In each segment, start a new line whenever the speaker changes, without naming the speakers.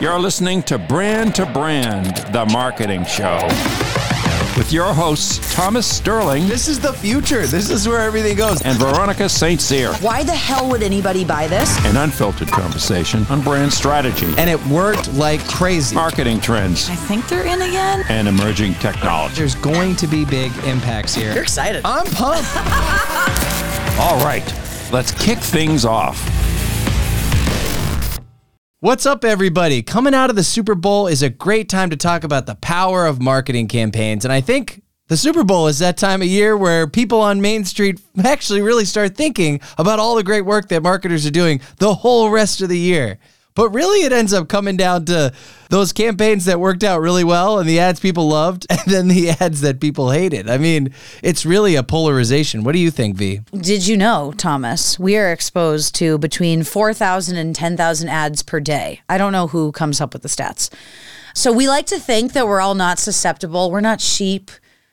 You're listening to Brand to Brand, the marketing show. With your hosts, Thomas Sterling
This is the future. This is where everything goes.
and Veronica St. Cyr.
Why the hell would anybody buy this?
An unfiltered conversation on brand strategy,
And it worked like crazy.
marketing trends,
I think they're in again.
and emerging technology.
There's going to be big impacts here.
You're excited.
I'm pumped.
All right, let's kick things off.
What's up, everybody? Coming out of the Super Bowl is a great time to talk about the power of marketing campaigns. And I think the Super Bowl is that time of year where people on Main Street actually really start thinking about all the great work that marketers are doing the whole rest of the year. But really, it ends up coming down to those campaigns that worked out really well and the ads people loved, and then the ads that people hated. I mean, it's really a polarization. What do you think, V?
Did you know, Thomas, we are exposed to between 4,000 and 10,000 ads per day? I don't know who comes up with the stats. So we like to think that we're all not susceptible. We're not sheep.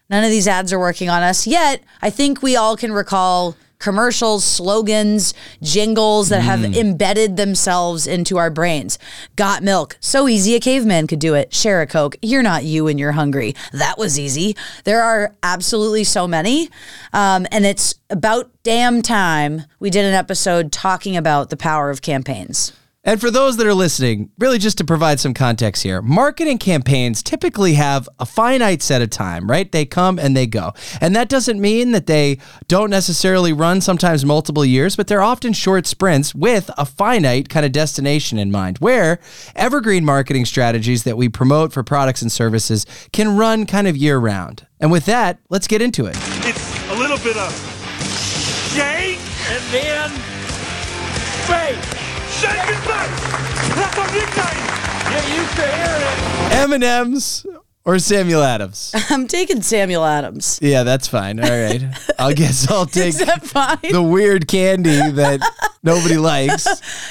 None of these ads are working on us. Yet, I think we all can recall commercials, slogans, jingles that have embedded themselves into our brains. Got milk. So easy a caveman could do it. Share a Coke. You're not you and you're hungry. That was easy. There are absolutely so many. Um, and it's about damn time we did an episode talking about the power of campaigns.
And for those that are listening, really just to provide some context here, marketing campaigns typically have a finite set of time, right? They come and they go. And that doesn't mean that they don't necessarily run sometimes multiple years, but they're often short sprints with a finite kind of destination in mind, where evergreen marketing strategies that we promote for products and services can run kind of year round. And with that, let's get into it.
It's a little bit of shake and then fake. Shake and bake. That's our nickname. Get used to hearing it.
M&M's or Samuel Adams?
I'm taking Samuel Adams.
Yeah, that's fine. All right. I guess I'll take
Is that fine?
the weird candy that nobody likes.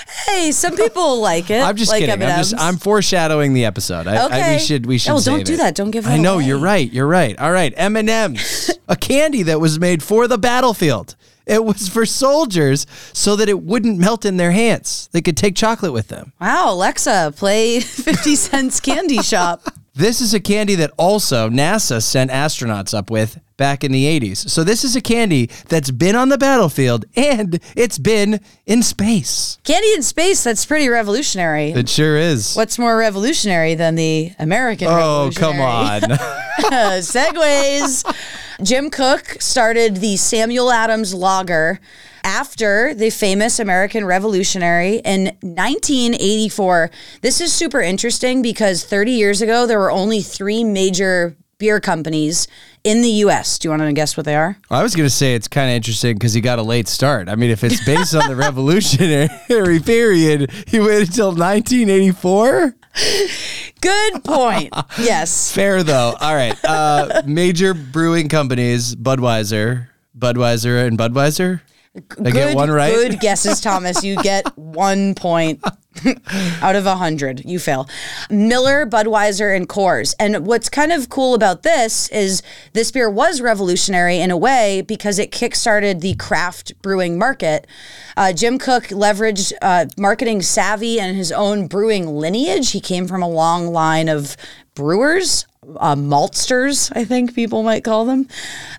hey, some people like it.
I'm just
like
kidding. I'm just. I'm foreshadowing the episode. I, I-
Okay.
we should we should.
Oh, don't do
it.
that. Don't give it
I know
away.
you're right. You're right. All right, M and M's, a candy that was made for the battlefield. It was for soldiers so that it wouldn't melt in their hands. They could take chocolate with them.
Wow, Alexa, play 50 Cent's Candy Shop.
This is a candy that also NASA sent astronauts up with back in the 80s. So this is a candy that's been on the battlefield and it's been in space.
Candy in space, that's pretty revolutionary.
It sure is.
What's more revolutionary than the American
Oh, come on.
Segways. Jim Koch started the Samuel Adams Lager after the famous American Revolutionary in 1984. This is super interesting because 30 years ago, there were only three major beer companies in the US. Do you want to guess what they are?
I was going to say it's kind of interesting because he got a late start. I mean, if it's based on the Revolutionary period, he waited until 1984.
Good point. yes.
Fair though. All right. Uh, major brewing companies: Budweiser, Budweiser, and Budweiser. I get one right.
Good guesses, Thomas. You get one point out of a hundred. You fail. Miller, Budweiser, and Coors. And what's kind of cool about this is this beer was revolutionary in a way because it kickstarted the craft brewing market. Uh, Jim Koch leveraged uh, marketing savvy and his own brewing lineage. He came from a long line of brewers uh, maltsters, I think people might call them.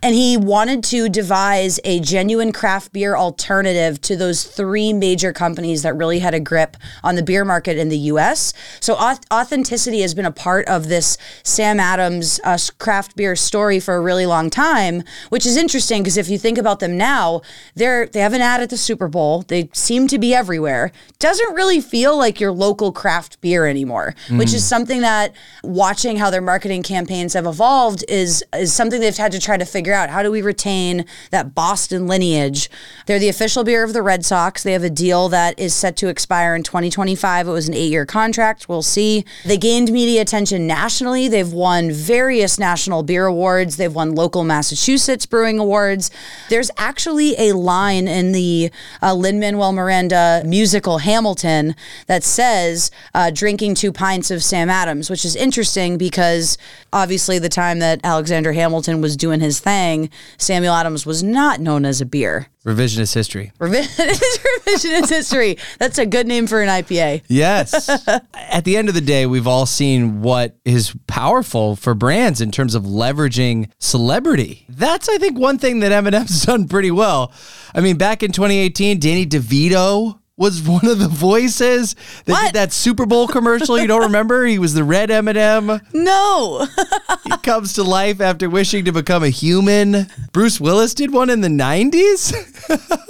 And he wanted to devise a genuine craft beer alternative to those three major companies that really had a grip on the beer market in the US. So authenticity has been a part of this Sam Adams uh, craft beer story for a really long time, which is interesting because if you think about them now, they're they have an ad at the Super Bowl. They seem to be everywhere. Doesn't really feel like your local craft beer anymore, which is something that watching how they're marketing campaigns have evolved is is something they've had to try to figure out. How do we retain that Boston lineage? They're the official beer of the Red Sox. They have a deal that is set to expire in 2025. It was an 8-year contract. We'll see. They gained media attention nationally. They've won various national beer awards. They've won local Massachusetts brewing awards. There's actually a line in the uh, Lin Manuel Miranda musical Hamilton that says uh, "drinking two pints of Sam Adams," which is interesting because obviously the time that Alexander Hamilton was doing his thing, Samuel Adams was not known as a beer.
Revisionist history.
Revisionist history. That's a good name for an IPA.
Yes. At the end of the day, we've all seen what is powerful for brands in terms of leveraging celebrity. That's, I think, one thing that M&M's done pretty well. I mean, back in 2018, Danny DeVito was one of the voices that
What?
did that Super Bowl commercial. You don't remember? He was the red M&M.
No.
He comes to life after wishing to become a human. Bruce Willis did one in the 90s.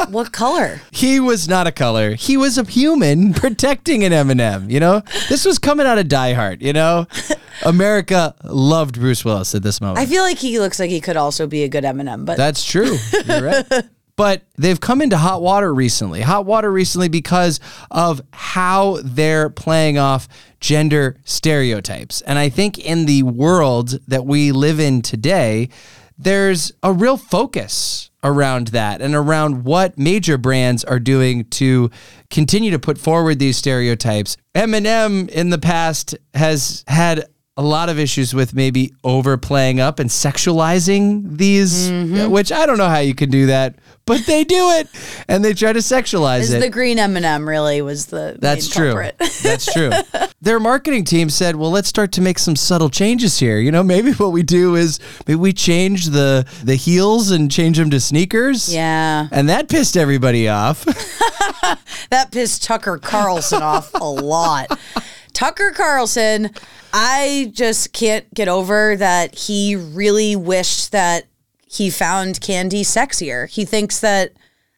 what color?
He was not a color. He was a human protecting an M&M, you know? This was coming out of Die Hard, you know? America loved Bruce Willis at this moment.
I feel like he looks like he could also be a good M&M, but
That's true. You're right. But they've come into hot water recently. Hot water recently because of how they're playing off gender stereotypes. And I think in the world that we live in today, there's a real focus around that and around what major brands are doing to continue to put forward these stereotypes. M&M in the past has had a lot of issues with maybe overplaying up and sexualizing these,
Mm-hmm.
which I don't know how you can do that, but they do it and they try to sexualize
is
it.
the green M&M really was the
That's true. That's true. Their marketing team said, "Well, let's start to make some subtle changes here. You know, maybe what we do is maybe we change the the heels and change them to sneakers."
yeah.
And that pissed everybody off.
That pissed Tucker Carlson off a lot. Tucker Carlson, I just can't get over that he really wished that he found Candy sexier. He thinks that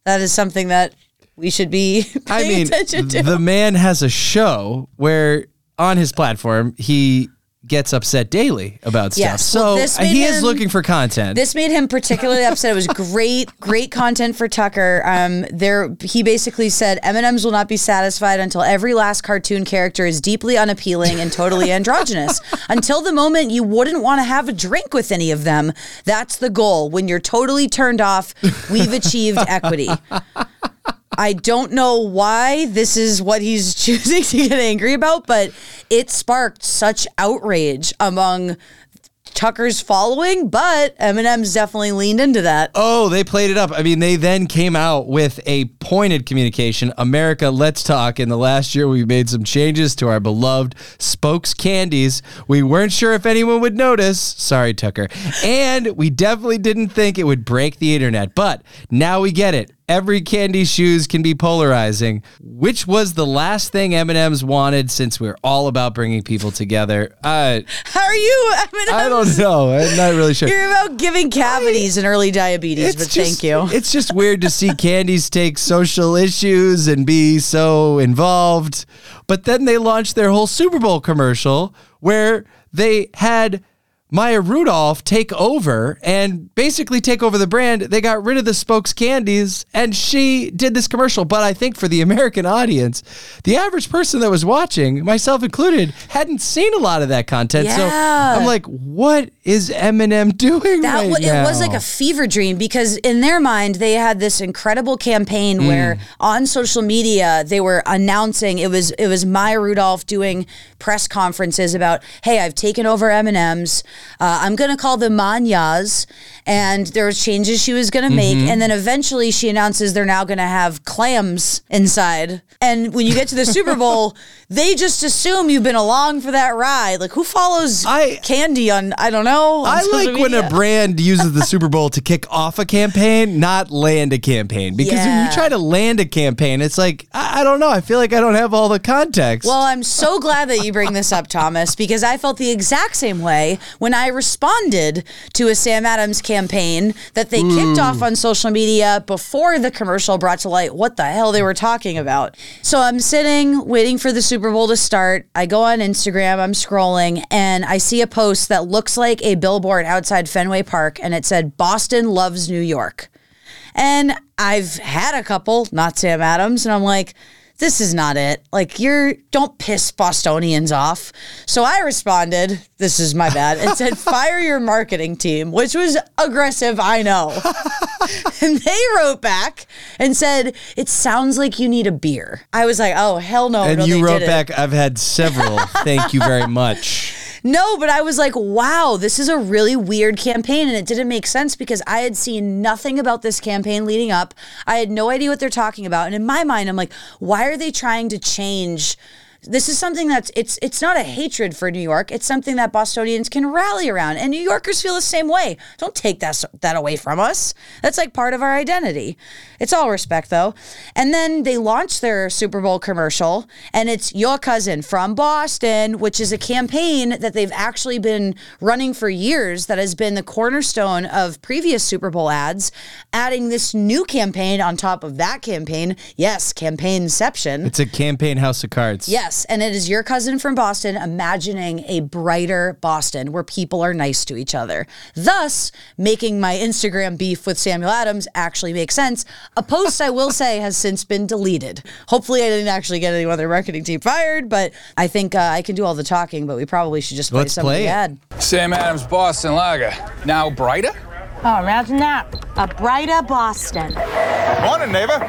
that is something that we should be
I mean,
attention to.
the man has a show where on his platform he gets upset daily about stuff.
Yes.
So
Well, made
he is looking for content.
This made him particularly upset. It was great, great content for Tucker. Um, there, he basically said M&Ms will not be satisfied until every last cartoon character is deeply unappealing and totally androgynous. Until the moment you wouldn't want to have a drink with any of them, that's the goal. When you're totally turned off, we've achieved equity. I don't know why this is what he's choosing to get angry about, but it sparked such outrage among Tucker's following, but M&M's definitely leaned into that.
Oh, they played it up. I mean, they then came out with a pointed communication. America, let's talk. In the last year, we made some changes to our beloved spokes candies. We weren't sure if anyone would notice. Sorry, Tucker. And we definitely didn't think it would break the internet. But now we get it. Every candy shoes can be polarizing, which was the last thing M&M's wanted since we're all about bringing people together. Uh,
How are you, M&M?
I don't know. I'm not really sure.
You're about giving cavities and early diabetes, but
just,
thank you.
It's just weird to see candies take social issues and be so involved. But then they launched their whole Super Bowl commercial where they had Maya Rudolph take over and basically take over the brand. They got rid of the spokes candies and she did this commercial. But I think for the American audience, the average person that was watching, myself included, hadn't seen a lot of that content. So I'm like, what is M&M doing
that
right now?
it was like a fever dream because in their mind they had this incredible campaign
Mm.
where on social media they were announcing it was it was Maya Rudolph doing press conferences about hey I've taken over M&Ms uh, I'm gonna call them Manyas and there was changes she was gonna make
Mm-hmm.
and then eventually she announces they're now gonna have clams inside and when you get to the Super Bowl they just assume you've been along for that ride like who follows
I-
candy on I don't know
I like when a brand uses the Super Bowl to kick off a campaign, not land a campaign. Because when
Yeah.
you try to land a campaign, it's like, I, I don't know. I feel like I don't have all the context.
Well, I'm so glad that you bring this up, Thomas, because I felt the exact same way when I responded to a Sam Adams campaign that they kicked off hmm. on social media before the commercial brought to light what the hell they were talking about. So I'm sitting waiting for the Super Bowl to start. I go on Instagram, I'm scrolling, and I see a post that looks like a billboard outside Fenway Park, and it said, Boston loves New York. And I've had a couple, not Sam Adams, and I'm like, this is not it. Like, you're, don't piss Bostonians off. So I responded, this is my bad, and said, fire your marketing team, which was aggressive, I know. and they wrote back and said, it sounds like you need a beer. I was like, oh, hell no.
and
no,
you wrote
didn't.
back, I've had several. Thank you very much.
No, but I was like, wow, this is a really weird campaign. And it didn't make sense because I had seen nothing about this campaign leading up. I had no idea what they're talking about. And in my mind, I'm like, why are they trying to change? This is something that's it's it's not a hatred for New York. It's something that Bostonians can rally around, and New Yorkers feel the same way. Don't take that that away from us. That's like part of our identity. It's all respect though. And then they launched their Super Bowl commercial, and it's your cousin from Boston, which is a campaign that they've actually been running for years. That has been the cornerstone of previous Super Bowl ads. Adding this new campaign on top of that campaign. Yes, campaignception.
It's a campaign house of cards.
Yes, and it is your cousin from Boston imagining a brighter Boston where people are nice to each other. Thus, making my Instagram beef with Samuel Adams actually make sense. A post I will say has since been deleted. Hopefully, I didn't actually get anyone on their marketing team fired, but I think uh, I can do all the talking, but we probably should just play
Let's
some
play
of the ad.
Sam Adams Boston Lager. Now brighter?
Oh, imagine that. A brighter Boston.
Morning, neighbor.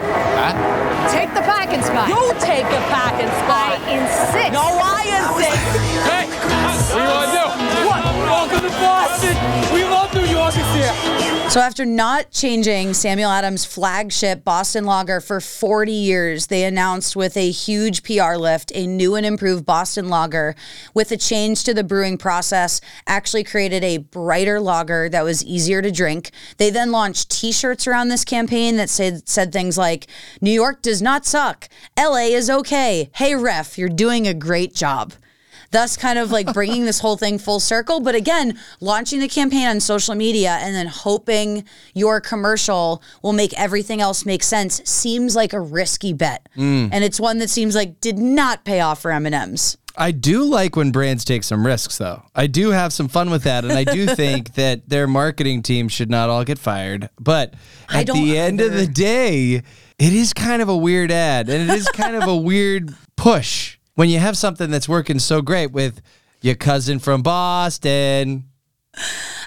Take the parking spot.
You take the parking spot.
I insist.
No, I insist.
Hey, what do you want to do? Welcome to Boston. We love New Yorkers here.
So after not changing Samuel Adams' flagship Boston Lager for 40 years, they announced with a huge PR lift a new and improved Boston Lager with a change to the brewing process, actually created a brighter lager that was easier to drink. They then launched t-shirts around this campaign that said said things like New York does not suck. LA is okay. Hey ref, you're doing a great job thus kind of like bringing this whole thing full circle. But again launching the campaign on social media and then hoping your commercial will make everything else make sense seems like a risky bet. Mm. And it's one that seems like did not pay off for m&ms
I do like when brands take some risks, though. I do have some fun with that, and I do think that their marketing team should not all get fired. But at the end of the day, it is kind of a weird ad, and it is kind of a weird push when you have something that's working so great with your cousin from Boston.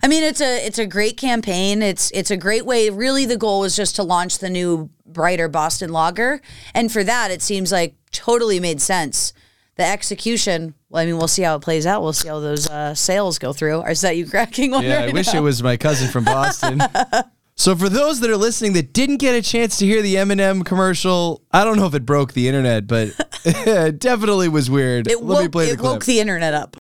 I mean, it's a it's a great campaign. It's it's a great way. Really, the goal was just to launch the new brighter Boston Lager, and for that, it seems like totally made sense. The execution. Well, I mean, we'll see how it plays out. We'll see how those uh, sales go through. Or is that you cracking one?
Yeah, I wish
now?
it was my cousin from Boston. so for those that are listening that didn't get a chance to hear the M&M commercial, I don't know if it broke the internet, but it definitely was weird.
It
Let me
woke,
play the
it
clip.
woke the internet up.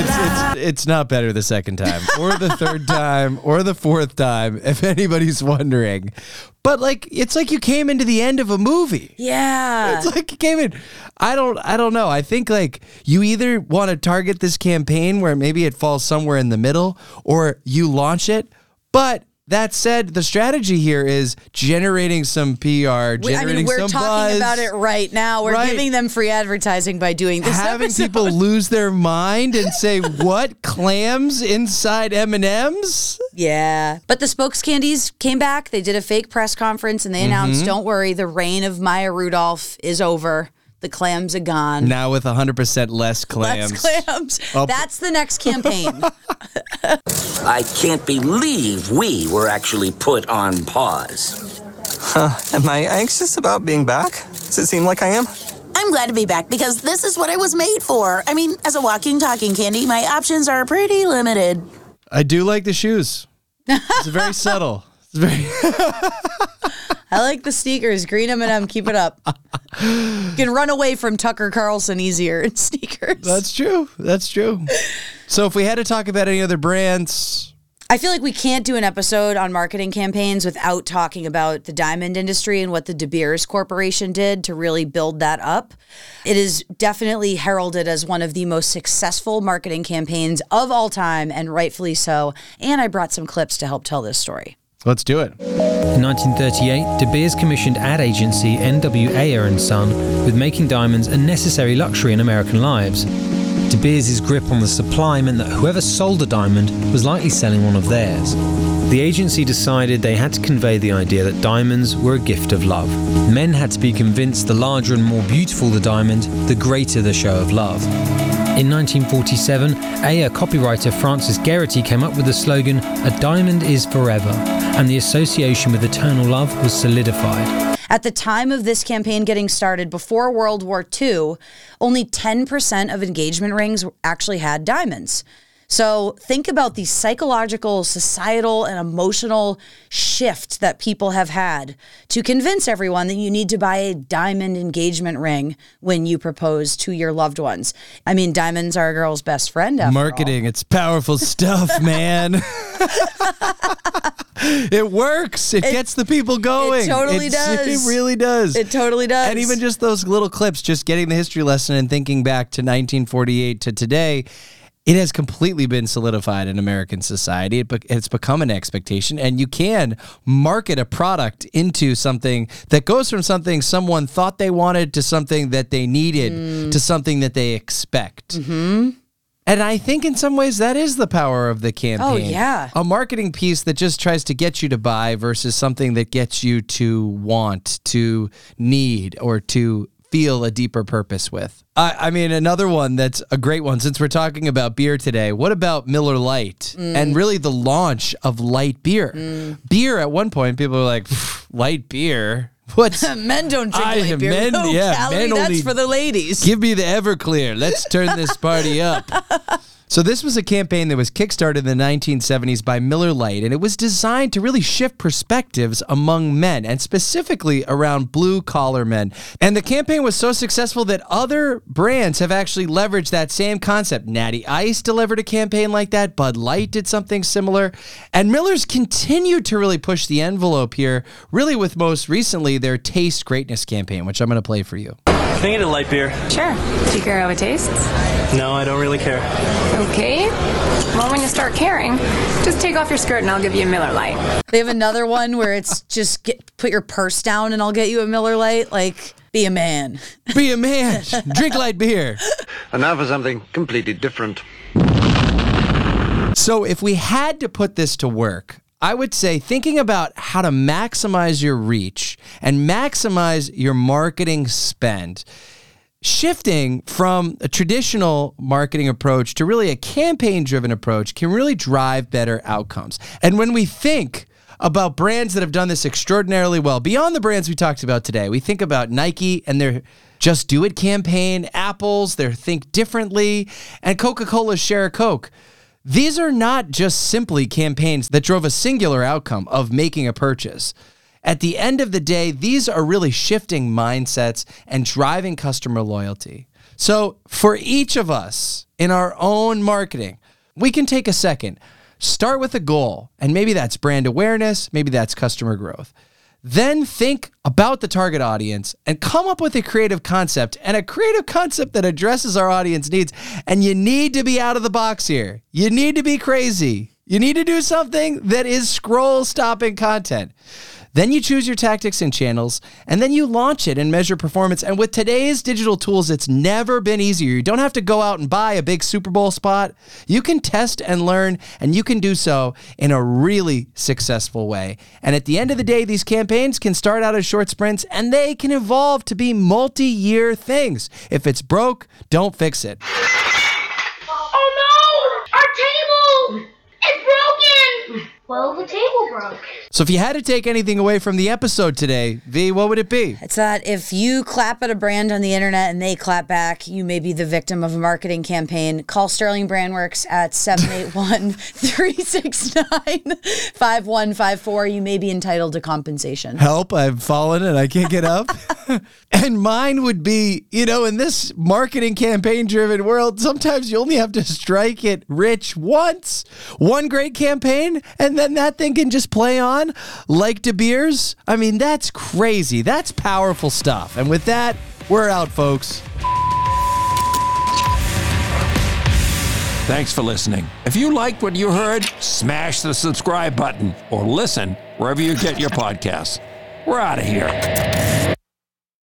It's, it's it's not better the second time or the third time or the fourth time if anybody's wondering. But like it's like you came into the end of a movie.
Yeah.
It's like you came in. I don't I don't know. I think like you either want to target this campaign where maybe it falls somewhere in the middle or you launch it. But that said, the strategy here is generating some PR, generating
I mean, we're
some
talking
buzz,
about it right now. We're
Right.
giving them free advertising by doing this.
having
episode.
people lose their mind and say, "What clams inside M and M's?"
Yeah. But the Spokes Candies came back. They did a fake press conference and they
Mm-hmm.
announced, don't worry, the reign of Maya Rudolph is over. The clams are gone.
Now with 100% less clams.
Less clams.
Oh.
That's the next campaign.
I can't believe we were actually put on pause.
Am I anxious about being back? Does it seem like I am?
I'm glad to be back because this is what I was made for. I mean, as a walking, talking candy, my options are pretty limited.
I do like the shoes. It's very subtle. It's very
I like the sneakers. Green M&M, keep it up. You can run away from Tucker Carlson easier in sneakers.
That's true. That's true. So if we had to talk about any other brands,
I feel like we can't do an episode on marketing campaigns without talking about the diamond industry and what the De Beers Corporation did to really build that up. It is definitely heralded as one of the most successful marketing campaigns of all time, and rightfully so. And I brought some clips to help tell this story.
Let's do it.
In 1938, De Beers commissioned ad agency N.W. Ayer and Son with making diamonds a necessary luxury in American lives. De Beers' grip on the supply meant that whoever sold a diamond was likely selling one of theirs. The agency decided they had to convey the idea that diamonds were a gift of love. Men had to be convinced the larger and more beautiful the diamond, the greater the show of love. In 1947, Ayer copywriter Frances Gerety came up with the slogan, A diamond is forever, and the association with eternal love was solidified.
At the time of this campaign getting started, before World War II, only 10% of engagement rings actually had diamonds. So think about the psychological, societal, and emotional shift that people have had to convince everyone that you need to buy a diamond engagement ring when you propose to your loved ones. I mean, diamonds are a girl's best friend.
Marketing, it's powerful stuff, man. it works. It, gets the people going.
It totally
It's-
does.
It really does.
It totally does.
And even just those little clips, just getting the history lesson and thinking back to 1948 to today, it has completely been solidified in American society. It be- it's become an expectation, and you can market a product into something that goes from something someone thought they wanted to something that they needed
Mm.
to something that they expect. Mm-hmm. And I think in some ways that is the power of the campaign.
Oh, yeah.
A marketing piece that just tries to get you to buy versus something that gets you to want, to need, or to feel a deeper purpose with. I, I mean, another one that's a great one since we're talking about beer today. What about Miller Lite
Mm.
and really the launch of light beer? Beer at one point, people were like, light beer? What's
men don't drink
I-
light beer.
men-
no,
yeah,
Callie,
men
that's
only-
for the ladies.
Give me the Everclear. Let's turn this party up. So this was a campaign that was kickstarted in the 1970s by Miller Lite, and it was designed to really shift perspectives among men, and specifically around blue collar men. And the campaign was so successful that other brands have actually leveraged that same concept. Natty Ice delivered a campaign like that. Bud Light did something similar, and Miller's continued to really push the envelope here. Really, with most recently their Taste Greatness campaign, which I'm going to play for you.
Can I get a light beer?
Sure. Do you care how it tastes?
No, I don't really care.
Okay. Well, when you start caring, just take off your skirt and I'll give you a Miller Lite.
They have another one where it's just get, put your purse down and I'll get you a Miller Lite. Like, be a man.
Be a man. Drink light beer.
And now for something completely different.
So, if we had to put this to work, I would say thinking about how to maximize your reach and maximize your marketing spend. Shifting from a traditional marketing approach to really a campaign driven approach can really drive better outcomes. And when we think about brands that have done this extraordinarily well, beyond the brands we talked about today, we think about Nike and their Just Do It campaign, Apple's, their Think Differently, and Coca Cola's Share a Coke. These are not just simply campaigns that drove a singular outcome of making a purchase. At the end of the day, these are really shifting mindsets and driving customer loyalty. So, for each of us in our own marketing, we can take a second, start with a goal, and maybe that's brand awareness, maybe that's customer growth. Then think about the target audience and come up with a creative concept and a creative concept that addresses our audience needs. And you need to be out of the box here. You need to be crazy. You need to do something that is scroll stopping content. Then you choose your tactics and channels, and then you launch it and measure performance. And with today's digital tools, it's never been easier. You don't have to go out and buy a big Super Bowl spot. You can test and learn, and you can do so in a really successful way. And at the end of the day, these campaigns can start out as short sprints and they can evolve to be multi year things. If it's broke, don't fix it.
Oh no! Our table! It's broken! Well, the table broke.
So if you had to take anything away from the episode today, V, what would it be?
It's that if you clap at a brand on the internet and they clap back, you may be the victim of a marketing campaign. Call Sterling Brandworks at 781 369 5154. You may be entitled to compensation.
help i've fallen and i can't get up and mine would be you know in this marketing campaign driven world sometimes you only have to strike it rich once one great campaign and then that thing can just play on like de beers i mean that's crazy that's powerful stuff and with that we're out folks
Thanks for listening. If you liked what you heard, smash the subscribe button or listen wherever you get your podcasts. We're out of here.